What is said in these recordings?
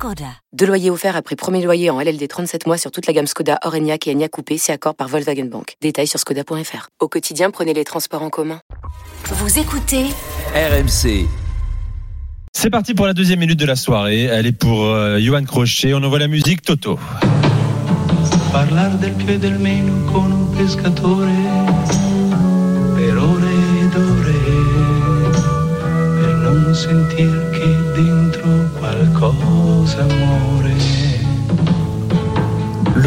Skoda. Deux loyers offerts après premier loyer en LLD 37 mois sur toute la gamme Skoda, Orenia et Enya Coupé, c'est accord par Volkswagen Bank. Détails sur skoda.fr. Au quotidien, prenez les transports en commun. Vous écoutez RMC. C'est parti pour la deuxième minute de la soirée. Elle est pour euh, Johan Crochet. On envoie la musique Toto. Parlar del più e del meno con un pescatore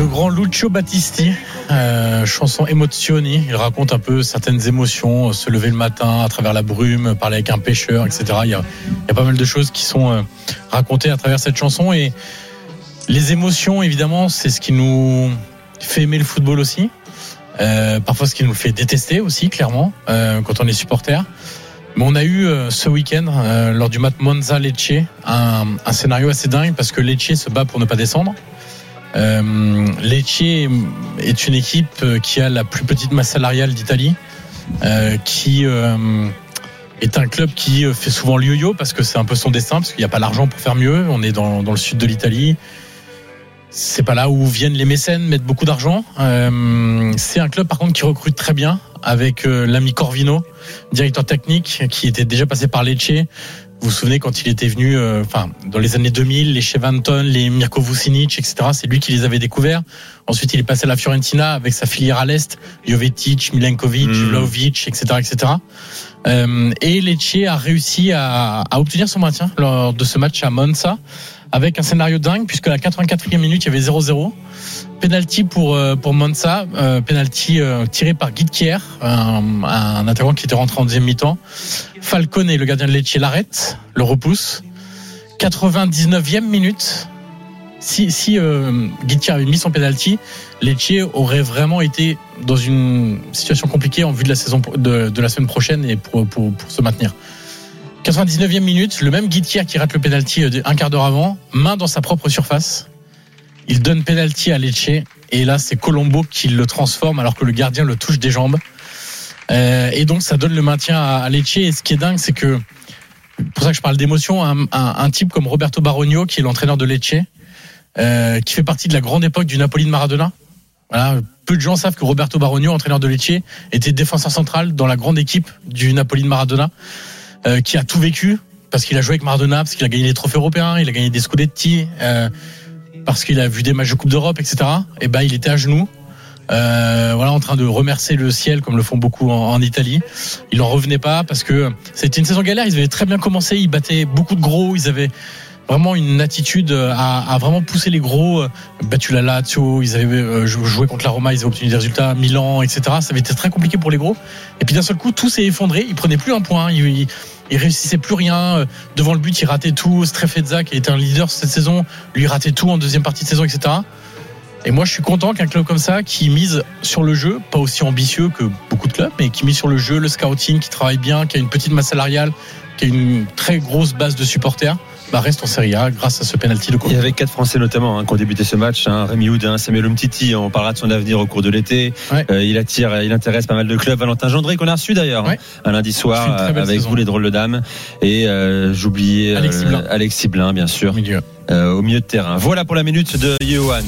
Le grand Lucio Battisti, euh, chanson Emozioni. Il raconte un peu certaines émotions, euh, se lever le matin à travers la brume, parler avec un pêcheur, etc. Il y a, pas mal de choses qui sont euh, racontées à travers cette chanson. Et les émotions, évidemment, c'est ce qui nous fait aimer le football aussi. Parfois, ce qui nous fait détester aussi, clairement, quand on est supporter. Mais on a eu ce week-end, lors du match Monza-Lecce, un, un scénario assez dingue parce que Lecce se bat pour ne pas descendre. Euh, Lecce est une équipe euh, qui a la plus petite masse salariale d'Italie, euh, qui est un club qui fait souvent le yo-yo parce que c'est un peu son destin, parce qu'il n'y a pas l'argent pour faire mieux. On est dans, dans le sud de l'Italie. C'est pas là où viennent les mécènes mettre beaucoup d'argent. C'est un club par contre qui recrute très bien avec l'ami Corvino, directeur technique, qui était déjà passé par Lecce. Vous vous souvenez quand il était venu, euh, enfin dans les années 2000, les Chevanton, les Mirko Vucinic, etc. C'est lui qui les avait découverts. Ensuite, il est passé à la Fiorentina avec sa filière à l'est, Jovetic, Milenkovic, Mm. Vlahovic, etc., etc. Euh, et Lecce a réussi à, obtenir son maintien lors de ce match à Monza avec un scénario dingue puisque à la 84e minute il y avait 0-0 penalty pour euh, pour Monza euh, penalty tiré par Guy Kier un, un attaquant qui était rentré en deuxième mi-temps. Falcone le gardien de Lecce l'arrête le repousse 99e minute si si euh, Guy Kier avait mis son penalty Lecce aurait vraiment été dans une situation compliquée en vue de la saison de, de la semaine prochaine et pour, pour, pour se maintenir. 99e minute, le même Guitier qui rate le penalty euh, un quart d'heure avant, main dans sa propre surface. Il donne penalty à Lecce et là c'est Colombo qui le transforme alors que le gardien le touche des jambes. Euh, et donc ça donne le maintien à, à Lecce et ce qui est dingue c'est que pour ça que je parle d'émotion, un, un, un type comme Roberto Barogno qui est l'entraîneur de Lecce, euh, qui fait partie de la grande époque du Napoli de Maradona. Voilà, peu de gens savent que Roberto Barogno, entraîneur de Lecce, était défenseur central dans la grande équipe du Napoli de Maradona, euh, qui a tout vécu parce qu'il a joué avec Maradona, parce qu'il a gagné des trophées européens, il a gagné des Scudetti, euh, parce qu'il a vu des matchs de Coupe d'Europe, etc. Et ben, il était à genoux. Euh, voilà, en train de remercier le ciel comme le font beaucoup en, en Italie. Il en revenait pas parce que c'était une saison galère. Ils avaient très bien commencé. Ils battaient beaucoup de gros. Ils avaient vraiment une attitude à, à vraiment pousser les gros. euh, Battu la Lazio. Ils avaient euh, jou- joué contre la Roma. Ils avaient obtenu des résultats. Milan, etc. Ça avait été très compliqué pour les gros. Et puis d'un seul coup, tout s'est effondré. Ils prenaient plus un point. Ils, ils, ils réussissaient plus rien Euh, devant le but. Ils rataient tout. Strefezza, qui était un leader cette saison, lui ratait tout en deuxième partie de saison, etc. Et moi, je suis content qu'un club comme ça, qui mise sur le jeu, pas aussi ambitieux que beaucoup de clubs, mais qui mise sur le jeu, le scouting, qui travaille bien, qui a une petite masse salariale, qui a une très grosse base de supporters, bah reste en Serie A grâce à ce penalty de Il y Colombo. avait quatre Français notamment hein, qui ont débuté ce match. Hein. Rémi Houdin, Samuel Umtiti, on parlera de son avenir au cours de l'été. Ouais. Euh, il attire, il intéresse pas mal de clubs. Valentin Gendré qu'on a reçu d'ailleurs Ouais. hein, un lundi soir avec saison. vous les drôles de dames. Et euh, j'oubliais Alexis Blin. Alexis Blin bien sûr Au milieu. euh, au milieu de terrain. Voilà pour la minute de Johan.